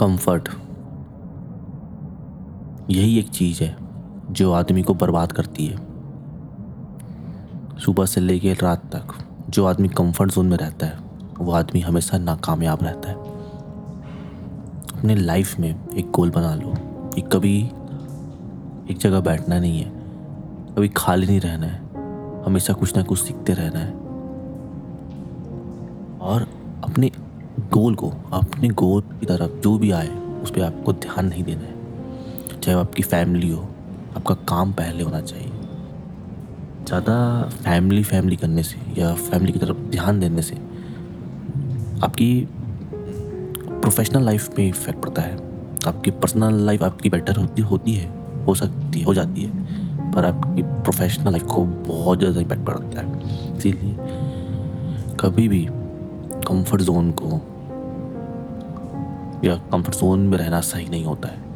Comfort यही एक चीज़ है जो आदमी को बर्बाद करती है। सुबह से लेके रात तक जो आदमी कंफर्ट जोन में रहता है, वो आदमी हमेशा नाकामयाब रहता है। अपने लाइफ में एक गोल बना लो कि कभी एक जगह बैठना नहीं है, कभी खाली नहीं रहना है, हमेशा कुछ ना कुछ सीखते रहना है। और अपने गोल को, अपने गोल की तरफ़ जो भी आए, उस पर आपको ध्यान नहीं देना है। चाहे आपकी फैमिली हो, आपका काम पहले होना चाहिए। ज़्यादा फैमिली फैमिली करने से या फैमिली की तरफ़ ध्यान देने से आपकी प्रोफेशनल लाइफ में इफ़ेक्ट पड़ता है। आपकी पर्सनल लाइफ आपकी बेटर होती होती है, हो सकती, है हो जाती है, पर आपकी प्रोफेशनल लाइफ को बहुत ज़्यादा इम्पैक्ट पड़ता है। इसीलिए कभी भी कंफर्ट जोन को या कंफर्ट जोन में रहना सही नहीं होता है।